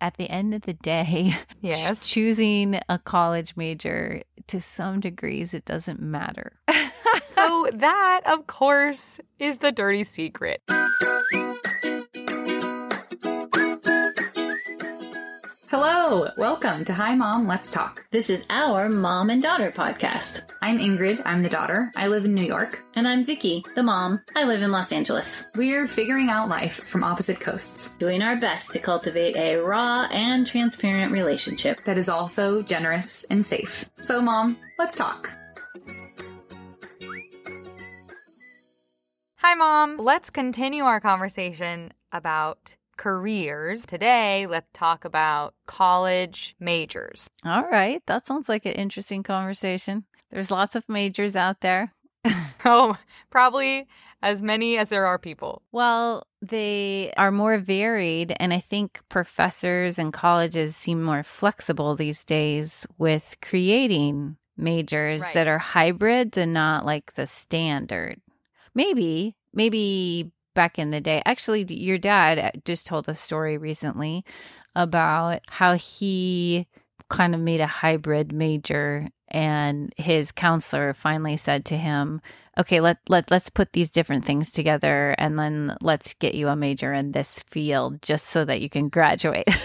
at the end of the day, Yes. choosing a college major to some degrees, it doesn't matter. so that, of course, is the dirty secret. Hello, welcome to Hi Mom, Let's Talk. This is our mom and daughter podcast. I'm Ingrid, I'm the daughter. I live in New York. And I'm Vicky, the mom. I live in Los Angeles. We're figuring out life from opposite coasts Doing our best to cultivate a raw and transparent relationship. that is also generous and safe. So, Mom, let's talk. Hi, Mom. Let's continue our conversation about careers. Today, let's talk about college majors. All right. That sounds like an interesting conversation. There's lots of majors out there. Oh, probably as many as there are people. Well, they are more varied, and I think professors and colleges seem more flexible these days with creating majors Right. that are hybrids and not like the standard. Maybe, maybe back in the day. Actually, your dad uh, just told a story recently about how he kind of made a hybrid major and his counselor finally said to him okay let, let let's put these different things together and then let's get you a major in this field just so that you can graduate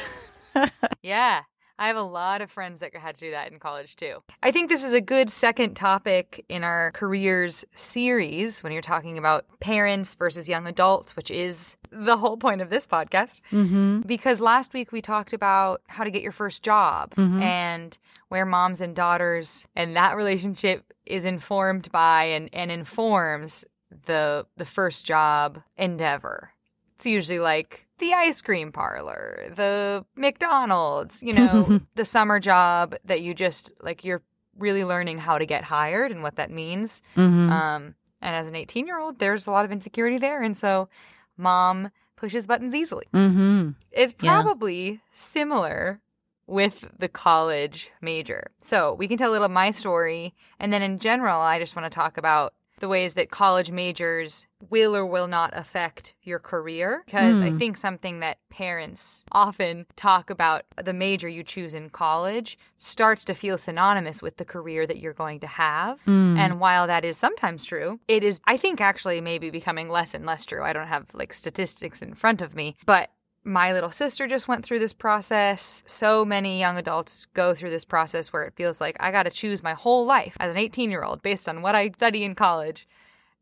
Yeah. I have a lot of friends that had to do that in college too. I think this is a good second topic in our careers series when you're talking about parents versus young adults, which is the whole point of this podcast. mm-hmm. Because last week we talked about how to get your first job Mhm. and where moms and daughters and that relationship is informed by and, and informs the the first job endeavor. It's usually like the ice cream parlor, the McDonald's, you know, the summer job that you just like you're really learning how to get hired and what that means. Mm-hmm. Um, and as an 18 year old, there's a lot of insecurity there. And so mom pushes buttons easily. mm-hmm. It's Yeah. probably similar with the college major. So we can tell a little of my story. And then in general, I just want to talk about the ways that college majors will or will not affect your career. Because I Hmm. think something that parents often talk about the major you choose in college starts to feel synonymous with the career that you're going to have. Mm. And while that is sometimes true, it is, I think, actually maybe becoming less and less true. I don't have like statistics in front of me, but my little sister just went through this process. So many young adults go through this process where it feels like I got to choose my whole life as an 18 year old based on what I study in college.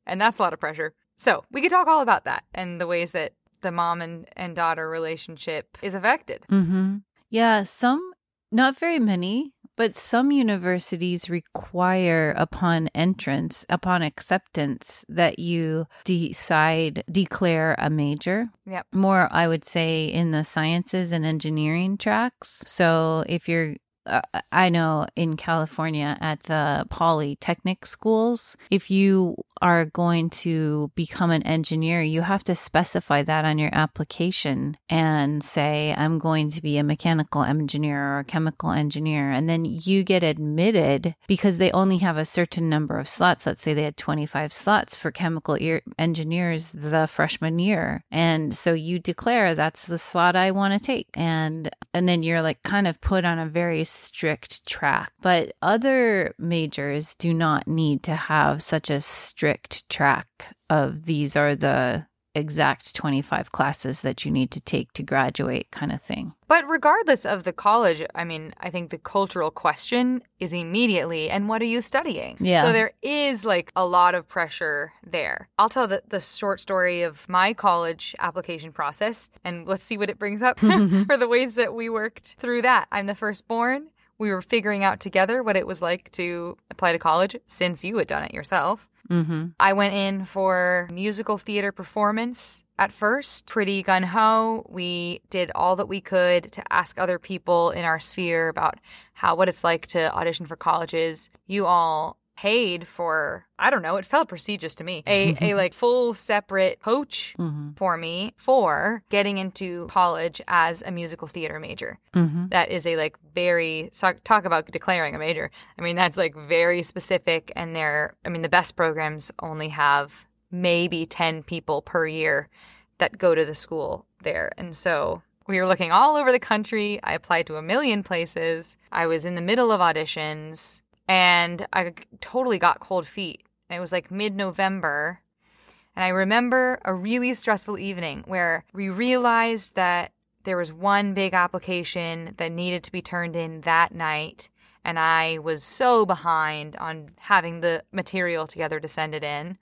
And that's a lot of pressure. So we could talk all about that and the ways that the mom and, and daughter relationship is affected. Mm-hmm. Yeah, some, not very many, but some universities require upon entrance, upon acceptance, that you decide, declare a major. Yep. More, I would say, in the sciences and engineering tracks. So if you're uh, I know in California at the polytechnic schools, if you are going to become an engineer, you have to specify that on your application and say, I'm going to be a mechanical engineer or a chemical engineer. And then you get admitted because they only have a certain number of slots. Let's say they had 25 slots for chemical ear- engineers the freshman year. And so you declare that's the slot I want to take. And, and then you're like kind of put on a very strict track. But other majors do not need to have such a strict track of these are the exact 25 classes that you need to take to graduate kind of thing. But regardless of the college, I mean, I think the cultural question is immediately, and what are you studying? Yeah. So there is like a lot of pressure there. I'll tell the, the short story of my college application process, and let's see what it brings up for the ways that we worked through that. I'm the firstborn. We were figuring out together what it was like to apply to college since you had done it yourself. Mm-hmm. I went in for musical theater performance at first, pretty gun ho. We did all that we could to ask other people in our sphere about how what it's like to audition for colleges. You all paid for I don't know, it felt prestigious to me. A a like full separate coach Mm-hmm. for me for getting into college as a musical theater major Mm-hmm. that is a like very talk about declaring a major i mean that's like very specific and they're i mean the best programs only have maybe 10 people per year that go to the school there and so We were looking all over the country. I applied to a million places. I was in the middle of auditions and I totally got cold feet. And it was like mid November. And I remember a really stressful evening where we realized that there was one big application that needed to be turned in that night. And I was so behind on having the material together to send it in.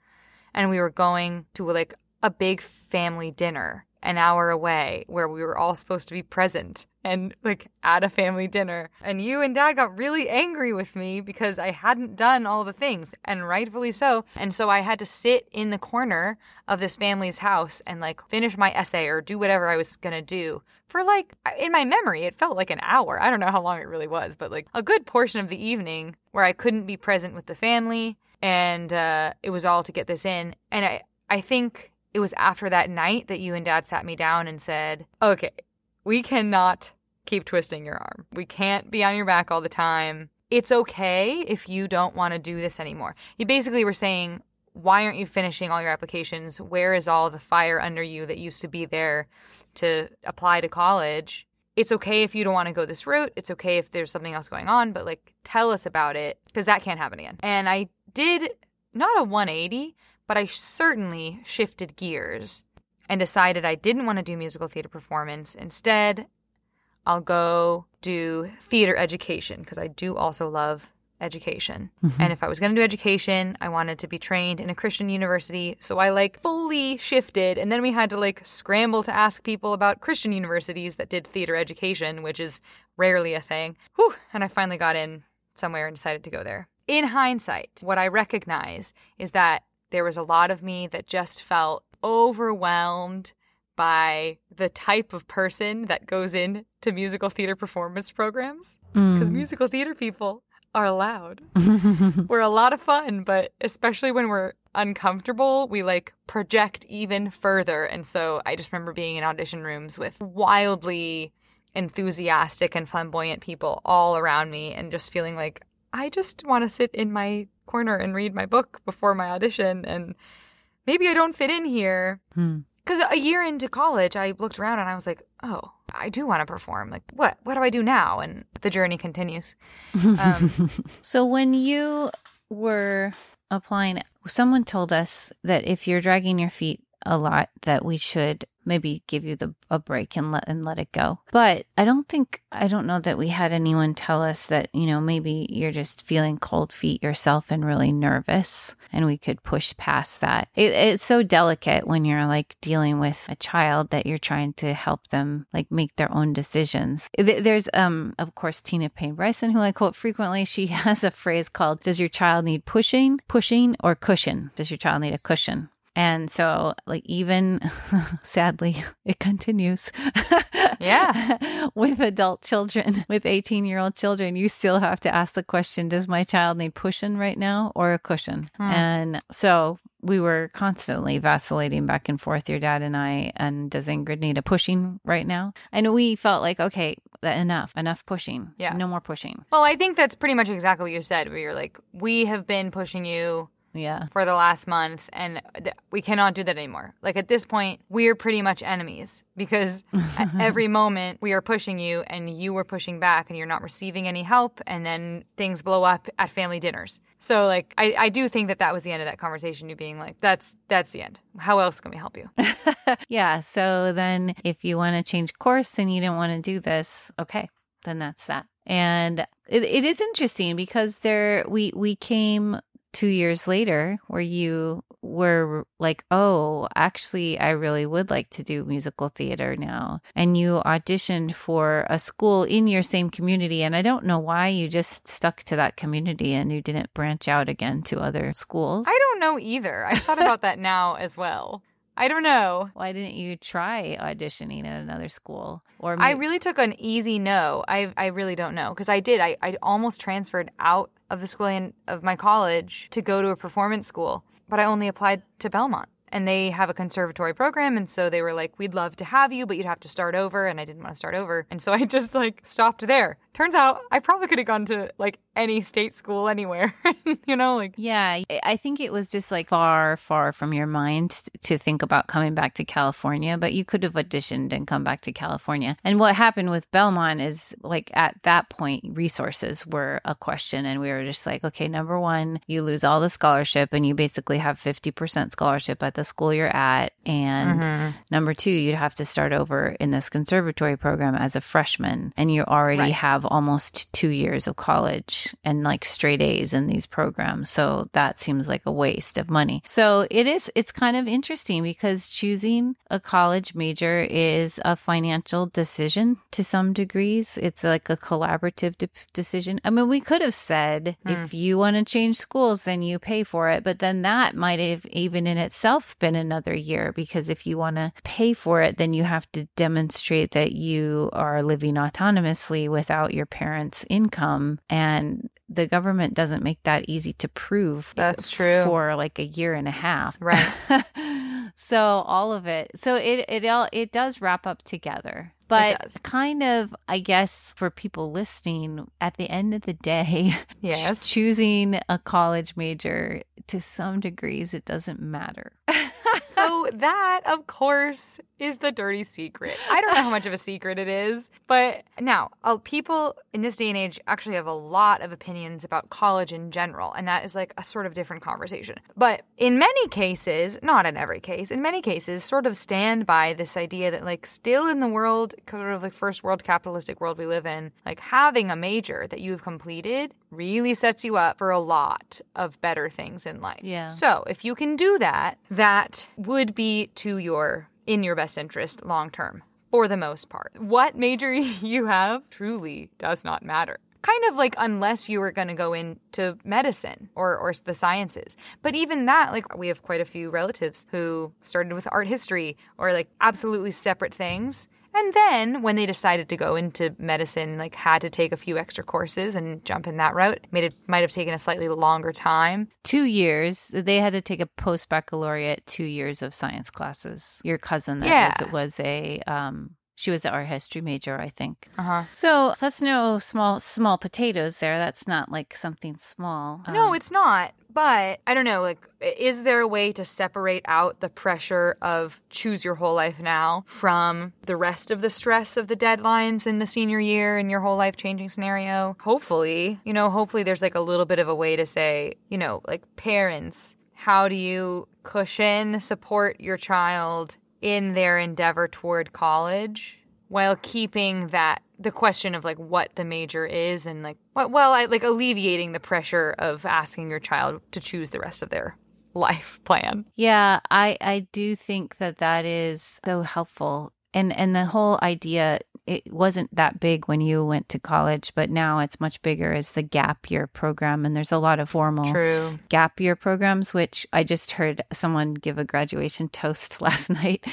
And we were going to like a big family dinner an hour away where we were all supposed to be present and like at a family dinner. And you and dad got really angry with me because I hadn't done all the things, and rightfully so. And so I had to sit in the corner of this family's house and like finish my essay or do whatever I was gonna do for like, in my memory, it felt like an hour. I don't know how long it really was, but like a good portion of the evening where I couldn't be present with the family. And uh, it was all to get this in. And I, I think it was after that night that you and dad sat me down and said, okay, we cannot keep twisting your arm. We can't be on your back all the time. It's okay if you don't want to do this anymore. You basically were saying, why aren't you finishing all your applications? Where is all the fire under you that used to be there to apply to college? It's okay if you don't want to go this route. It's okay if there's something else going on, but like tell us about it because that can't happen again. And I did not a 180, but I certainly shifted gears and decided I didn't want to do musical theater performance. Instead, I'll go do theater education because I do also love education. Mm-hmm. And if I was going to do education, I wanted to be trained in a Christian university. So I like fully shifted. And then we had to like scramble to ask people about Christian universities that did theater education, which is rarely a thing. Whew. And I finally got in somewhere and decided to go there. In hindsight, what I recognize is that there was a lot of me that just felt overwhelmed by the type of person that goes into musical theater performance programs because mm. musical theater people are loud. we're a lot of fun, but especially when we're uncomfortable, we like project even further. And so I just remember being in audition rooms with wildly enthusiastic and flamboyant people all around me and just feeling like I just want to sit in my corner and read my book before my audition and maybe I don't fit in here. Hmm. Cuz a year into college I looked around and I was like, "Oh, I do want to perform. Like what what do I do now?" And the journey continues. Um, so when you were applying someone told us that if you're dragging your feet a lot that we should maybe give you the a break and let and let it go. But I don't think I don't know that we had anyone tell us that, you know, maybe you're just feeling cold feet yourself and really nervous and we could push past that. It, it's so delicate when you're like dealing with a child that you're trying to help them like make their own decisions. There's um of course Tina Payne Bryson who I quote frequently. She has a phrase called does your child need pushing, pushing or cushion? Does your child need a cushion? And so, like, even sadly, it continues. yeah. with adult children, with 18 year old children, you still have to ask the question Does my child need pushing right now or a cushion? Hmm. And so, we were constantly vacillating back and forth, your dad and I. And does Ingrid need a pushing right now? And we felt like, okay, enough, enough pushing. Yeah. No more pushing. Well, I think that's pretty much exactly what you said, where you're like, we have been pushing you yeah. for the last month and th- we cannot do that anymore. Like at this point we are pretty much enemies because at every moment we are pushing you and you are pushing back and you're not receiving any help and then things blow up at family dinners. So like I, I do think that that was the end of that conversation you being like that's that's the end. How else can we help you? Yeah so then if you want to change course and you don't want to do this okay then that's that. And it, it is interesting because there we we came two years later where you were like, oh, actually, I really would like to do musical theater now. And you auditioned for a school in your same community. And I don't know why you just stuck to that community and you didn't branch out again to other schools. I don't know either. I thought about that now as well. I don't know. Why didn't you try auditioning at another school? Or maybe- I really took an easy no. I I really don't know because I did. I I almost transferred out of the school of my college to go to a performance school, but I only applied to Belmont. And they have a conservatory program, and so they were like, "We'd love to have you, but you'd have to start over." And I didn't want to start over, and so I just like stopped there turns out I probably could have gone to like any state school anywhere, you know, like Yeah, I- think it was just like far, far from your mind to think about coming back to California, but you could have auditioned and come back to California. And what happened with Belmont is like at that point, resources were a question. And we were just like, okay, number one, you lose all the scholarship and you basically have 50% scholarship at the school you're at. And mm-hmm. number two, you'd have to start over in this conservatory program as a freshman. And you already Right. have almost two years of college and like straight A's in these programs. So that seems like a waste of money. So it is, it's kind of interesting because choosing a college major is a financial decision to some degrees. It's like a collaborative de- decision. I mean, we could have said hmm. if you want to change schools, then you pay for it. But then that might have even in itself been another year because if you want to pay for it, then you have to demonstrate that you are living autonomously without your parents' income. And the government doesn't make that easy to prove. That's true. For like a year and a half. Right. so all of it. So it it all it does wrap up together. But kind of, I guess, for people listening, at the end of the day, Yes. choosing a college major to some degrees, it doesn't matter. so that, of course, is the dirty secret. I don't know how much of a secret it is, but now people in this day and age actually have a lot of opinions about college in general, and that is like a sort of different conversation. But in many cases, not in every case, in many cases, sort of stand by this idea that like still in the world, sort of like first world capitalistic world we live in, like having a major that you've completed really sets you up for a lot of better things in life. Yeah. So if you can do that, that would be to your in your best interest long term for the most part. What major you have truly does not matter. Kind of like unless you were going to go into medicine or, or the sciences. But even that, like we have quite a few relatives who started with art history or like absolutely separate things. And then when they decided to go into medicine, like had to take a few extra courses and jump in that route. Made it might have taken a slightly longer time. two years, they had to take a post baccalaureate, two years of science classes. Your cousin that Yeah. was, was a, um, she was the art history major, I think. Uh-huh. So that's no small small potatoes there. That's not like something small. No, Um, it's not. But I don't know, like, is there a way to separate out the pressure of choose your whole life now from the rest of the stress of the deadlines in the senior year and your whole life changing scenario? Hopefully, you know, hopefully there's like a little bit of a way to say, you know, like parents, how do you cushion, support your child in their endeavor toward college while keeping that the question of like what the major is and like what well I like alleviating the pressure of asking your child to choose the rest of their life plan. Yeah, I I do think that that is so helpful. And and the whole idea it wasn't that big when you went to college, but now it's much bigger as the gap year program and there's a lot of formal True. gap year programs which I just heard someone give a graduation toast last night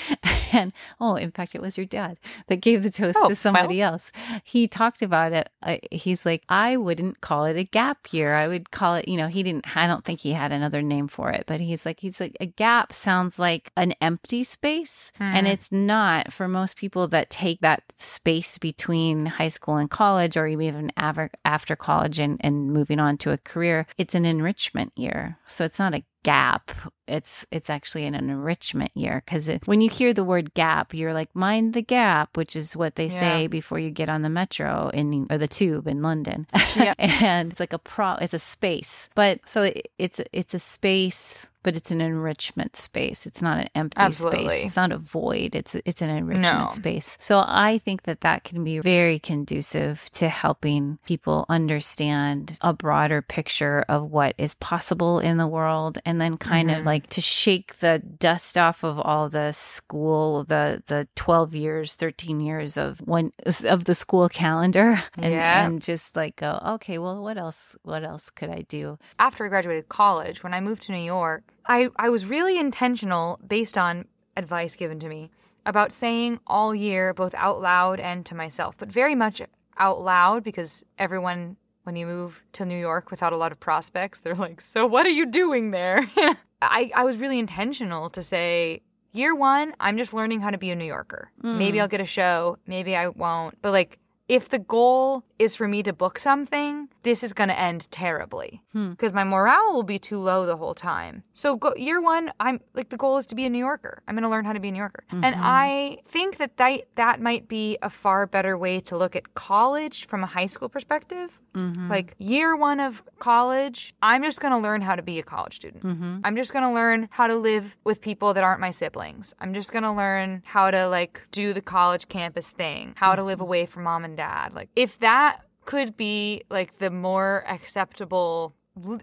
and oh in fact it was your dad that gave the toast Oh, to somebody else. He talked about it uh, he's like I wouldn't call it a gap year. I would call it, you know, he didn't I don't think he had another name for it, but he's like he's like a gap sounds like an empty space and it's not for most people that take that space between high school and college or even after college and, and moving on to a career it's an enrichment year. So it's not a gap it's it's actually an enrichment year because when you hear the word gap you're like mind the gap which is what they say before you get on the metro in or the tube in london Yep. and it's like a pro it's a space but so it, it's it's a space but it's an enrichment space it's not an empty Absolutely. space it's not a void it's it's an enrichment No. space so i think that that can be very conducive to helping people understand a broader picture of what is possible in the world and then kind Mm-hmm. of like to shake the dust off of all the school the the 12 years 13 years of when of the school calendar and, Yeah. and just like go okay well what else what else could i do After I graduated college, when I moved to New York, I, I was really intentional based on advice given to me about saying all year, both out loud and to myself, but very much out loud because everyone, when you move to New York without a lot of prospects, they're like, So what are you doing there? I, I was really intentional to say, Year one, I'm just learning how to be a New Yorker. Mm. Maybe I'll get a show, maybe I won't. But like, if the goal is for me to book something, this is going to end terribly hmm. because my morale will be too low the whole time. So go, year one, I'm like the goal is to be a New Yorker. I'm going to learn how to be a New Yorker, and mm-hmm. I think that, that that might be a far better way to look at college from a high school perspective. Mm-hmm. Like year one of college, I'm just going to learn how to be a college student. Mm-hmm. I'm just going to learn how to live with people that aren't my siblings. I'm just going to learn how to like do the college campus thing, how to live mm-hmm. away from mom and dad. Like if that could be like the more acceptable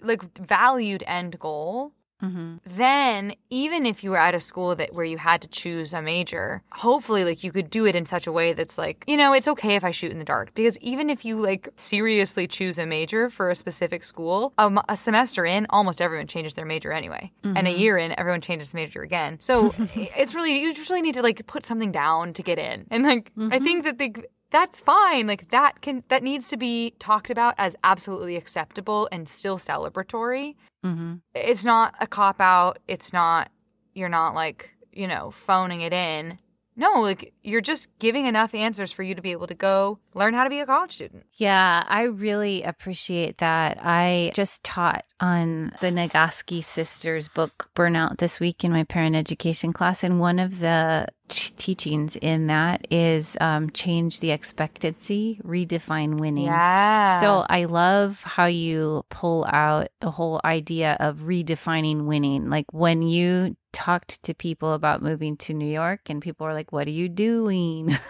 like valued end goal Mm-hmm. then even if you were at a school that where you had to choose a major hopefully like you could do it in such a way that's like you know it's okay if i shoot in the dark. Because even if you like seriously choose a major for a specific school um, a semester in almost everyone changes their major anyway. And a mm-hmm. year in everyone changes the major again. So it's really you just really need to like put something down to get in. And like i mm-hmm. think that they that's fine like that can that needs to be talked about as absolutely acceptable and still celebratory Mm-hmm. it's not a cop out. It's not, you're not like, you know, phoning it in. No, like you're just giving enough answers for you to be able to go learn how to be a college student. Yeah, I really appreciate that. I just taught on the Nagoski sisters book Burnout this week in my parent education class. And one of the t- teachings in that is um, change the expectancy, redefine winning. Yeah. So I love how you pull out the whole idea of redefining winning. Like when you talked to people about moving to New York and people were like, What are you doing?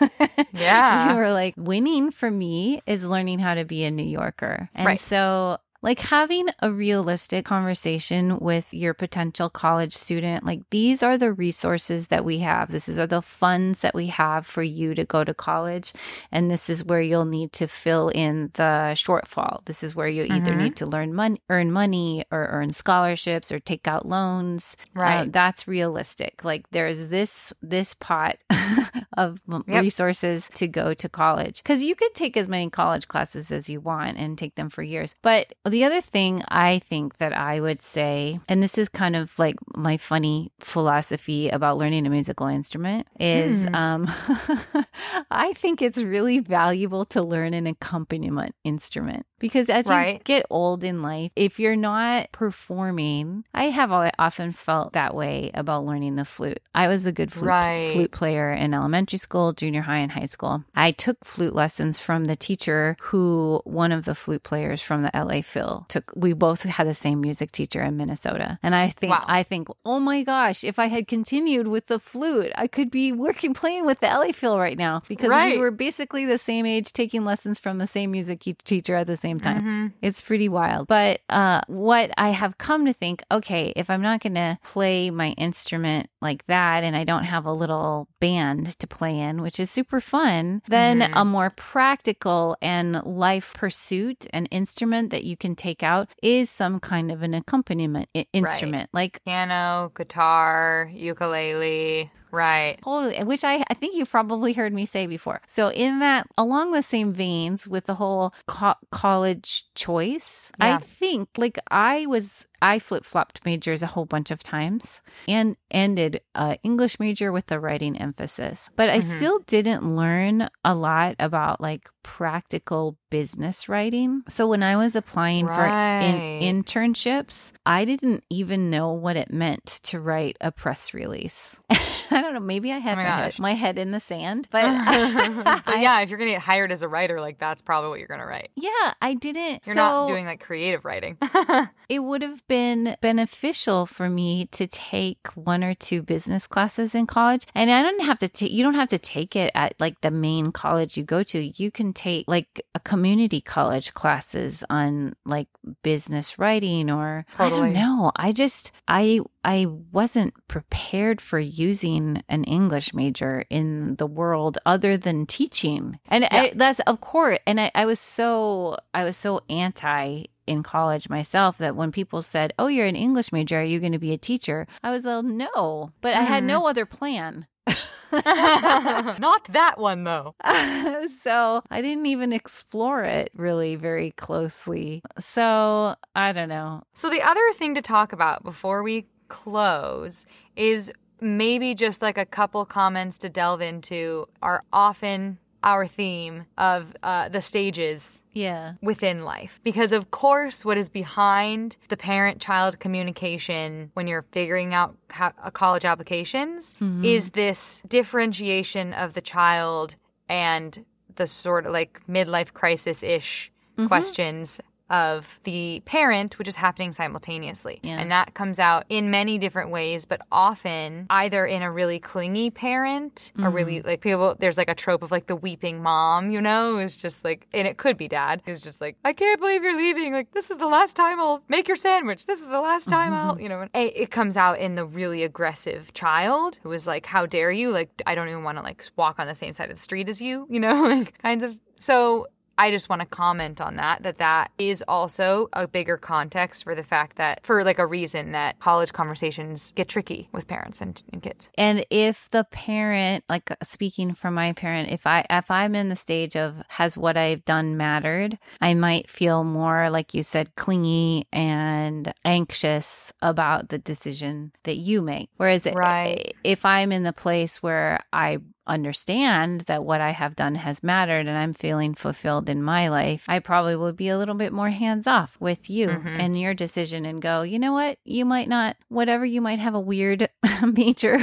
Yeah. you were like, Winning for me is learning how to be a New Yorker. And Right. so like having a realistic conversation with your potential college student like these are the resources that we have this is are the funds that we have for you to go to college and this is where you'll need to fill in the shortfall this is where you either Mhm. need to learn money earn money or earn scholarships or take out loans Uh, Right. that's realistic like there's this this pot of Yep. resources to go to college because you could take as many college classes as you want and take them for years but the other thing i think that i would say and this is kind of like my funny philosophy about learning a musical instrument is Hmm. um i think it's really valuable to learn an accompaniment instrument because as you get old in life if you're not performing i have often felt that way about learning the flute i was a good flute, Right. flute player in elementary school junior high and high school i took flute lessons from the teacher who one of the flute players from the la phil took we both had the same music teacher in minnesota and i think Wow. i think oh my gosh if i had continued with the flute i could be working playing with the la phil right now because we were basically the same age taking lessons from the same music teacher at the same time Mhm. it's pretty wild. But uh, what I have come to think okay, if I'm not going to play my instrument like that and I don't have a little band to play in, which is super fun, then Mhm. a more practical and life pursuit, an instrument that you can take out, is some kind of an accompaniment i- instrument. Like, Piano, guitar, ukulele. Right. Totally, which I, I think you've probably heard me say before. So, in that, along the same veins with the whole co- college choice, Yeah. I think like I was, I flip flopped majors a whole bunch of times and ended a English major with a writing emphasis. But I Mhm. still didn't learn a lot about like practical business writing. So, when I was applying for in- internships, I didn't even know what it meant to write a press release. I don't know. Maybe I had Oh my my, head, my head in the sand, but but yeah, if you're gonna get hired as a writer, like that's probably what you're gonna write. yeah, I didn't. You're so not doing like creative writing. it would have been beneficial for me to take one or two business classes in college, and I don't have to take. You don't have to take it at like the main college you go to. You can take like a community college classes on like business writing or I don't know. I just I I wasn't prepared for using an English major in the world other than teaching. And I, that's of course and I, I was so I was so anti in college myself that when people said, "Oh, you're an English major, are you going to be a teacher?" I was like, "No," but I had no mm-hmm. other plan. Not that one though. so I didn't even explore it really very closely. So I don't know. So the other thing to talk about before we close is maybe just like a couple comments to delve into are often our theme of uh, the stages Yeah. within life. Because, of course, what is behind the parent child communication when you're figuring out how, uh, college applications is this differentiation of the child and the sort of like midlife crisis ish questions of the parent, which is happening simultaneously. Yeah. And that comes out in many different ways, but often either in a really clingy parent or mm-hmm. really like people, there's like a trope of like the weeping mom, you know, who's just like, and it could be dad, who's just like, I can't believe you're leaving. Like, this is the last time I'll make your sandwich. This is the last time I'll, mm-hmm. you know, it, it comes out in the really aggressive child who is like, how dare you? Like, I don't even want to like walk on the same side of the street as you, you know, like kinds of. So I just want to comment on that that that is also a bigger context for the fact that for like a reason that college conversations get tricky with parents and, and kids. And if the parent, like speaking from my parent, if I if I'm in the stage of has what I've done mattered, I might feel more like you said clingy and anxious about the decision that you make. Whereas eh, Right. if I'm in the place where I understand that what I have done has mattered and I'm feeling fulfilled in my life, I probably would be a little bit more hands off with you mm-hmm. and your decision and go, you know what? You might not, whatever, you might have a weird major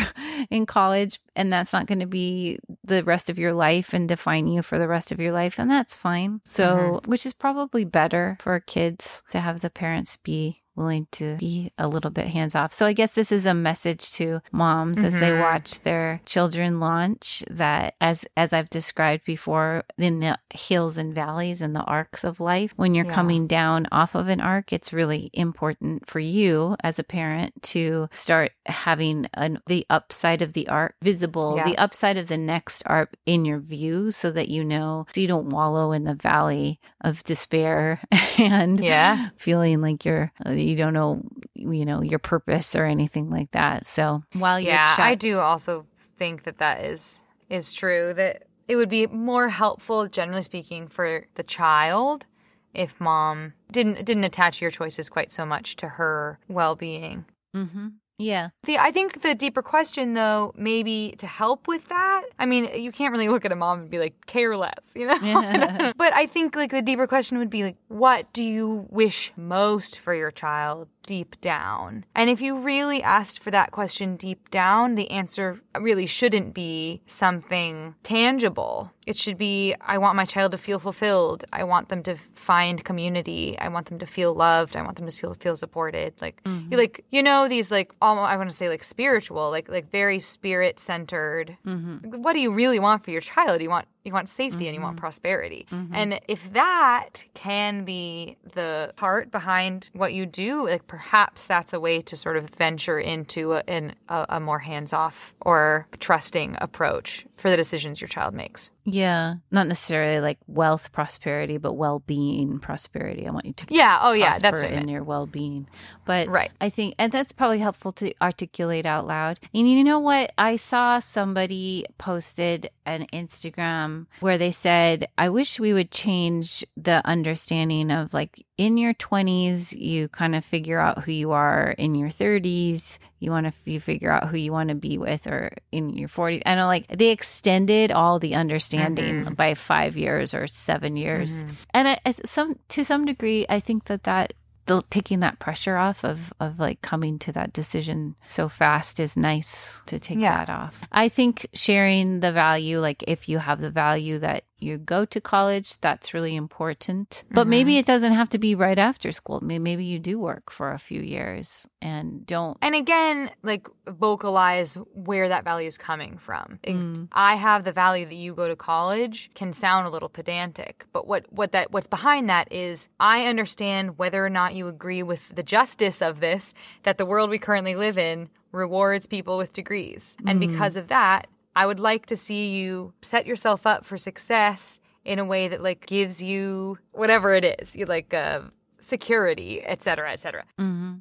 in college and that's not going to be the rest of your life and define you for the rest of your life. And that's fine. So, mm-hmm. which is probably better for kids to have the parents be willing to be a little bit hands off. So I guess this is a message to moms as they watch their children launch that as as I've described before in the hills and valleys and the arcs of life, when you're Yeah. coming down off of an arc, it's really important for you as a parent to start having an, the upside of the arc visible, Yeah. the upside of the next arc in your view so that you know so you don't wallow in the valley of despair and Yeah. feeling like you're uh, you don't know you know your purpose or anything like that so while you're Yeah, I do also think that that is is true that it would be more helpful generally speaking for the child if mom didn't didn't attach your choices quite so much to her well-being. Mhm. Yeah The I think the deeper question though, maybe to help with that. I mean, you can't really look at a mom and be like care less, you know. Yeah. but I think like the deeper question would be like, what do you wish most for your child deep down? And if you really asked for that question deep down, the answer really shouldn't be something tangible. It should be I want my child to feel fulfilled. I want them to find community. I want them to feel loved. I want them to feel feel supported. Like you like you know these like almost I want to say like spiritual, like like very spirit centered. Mm-hmm. What do you really want for your child? You want you want safety and you want mm-hmm. prosperity. And if that can be the part behind what you do, like perhaps that's a way to sort of venture into a, a, a more hands off or trusting approach for the decisions your child makes. Yeah not necessarily like wealth prosperity but well-being prosperity i want you to Yeah. Oh, yeah. That's I in your well-being but Right. i think and that's probably helpful to articulate out loud and you know what i saw somebody posted an instagram where they said i wish we would change the understanding of like in your 20s you kind of figure out who you are in your 30s you want to you figure out who you want to be with or in your 40s i know like they extended all the understanding mm-hmm. by five years or seven years. Mm-hmm. And I, as some to some degree i think that that the, taking that pressure off of of like coming to that decision so fast is nice to take Yeah. that off. I think sharing the value like if you have the value that you go to college that's really important but maybe it doesn't have to be right after school maybe you do work for a few years and don't And again, like vocalize where that value is coming from. Mm. I have the value that you go to college can sound a little pedantic, but what what that what's behind that is I understand whether or not you agree with the justice of this that the world we currently live in rewards people with degrees. And because of that, I would like to see you set yourself up for success in a way that like gives you whatever it is. You like uh security, et cetera, et cetera.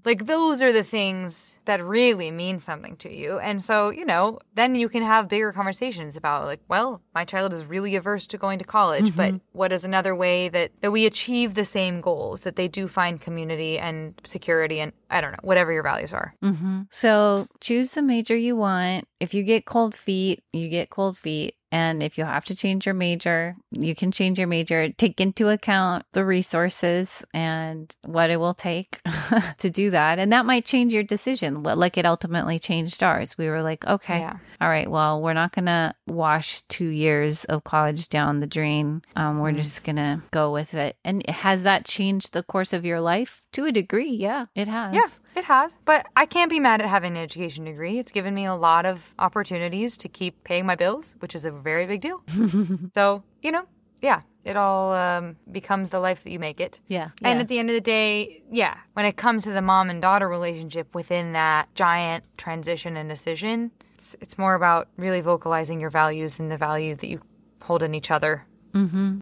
Like those are the things that really mean something to you. And so, you know, then you can have bigger conversations about like, well, my child is really averse to going to college, but what is another way that that we achieve the same goals, that they do find community and security and I don't know, whatever your values are. Mm-hmm. So choose the major you want. If you get cold feet, you get cold feet. And if you have to change your major, you can change your major. Take into account the resources and what it will take to do that. And that might change your decision, what- like it ultimately changed ours. We were like, okay, Yeah. all right, well, we're not going to wash two years of college down the drain. Um, we're just going to go with it. And has that changed the course of your life? To a degree, yeah, it has. Yeah, it has. But I can't be mad at having an education degree. It's given me a lot of opportunities to keep paying my bills, which is a very big deal. so, you know, yeah, it all um, becomes the life that you make it. Yeah. And yeah. at the end of the day, yeah, when it comes to the mom and daughter relationship within that giant transition and decision, it's, it's more about really vocalizing your values and the value that you hold in each other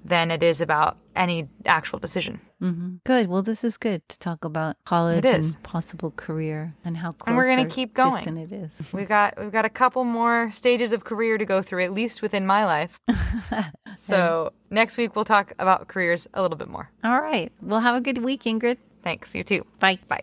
than it is about any actual decision. Mm-hmm. Good. Well, this is good to talk about college and possible career and how close And we're gonna keep going. it is. We've got we've got a couple more stages of career to go through, at least within my life. so next week we'll talk about careers a little bit more. All right. Well, have a good week, Ingrid. Thanks. You too. Bye. Bye.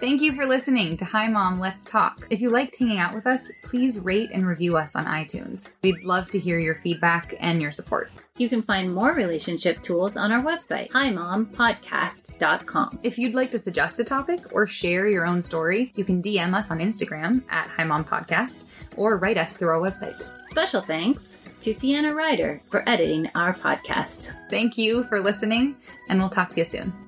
Thank you for listening to Hi Mom, Let's Talk. If you liked hanging out with us, please rate and review us on iTunes. We'd love to hear your feedback and your support. You can find more relationship tools on our website, himompodcast.com. If you'd like to suggest a topic or share your own story, you can DM us on Instagram at Hi Mom Podcast or write us through our website. Special thanks to Sienna Ryder for editing our podcast. Thank you for listening, and we'll talk to you soon.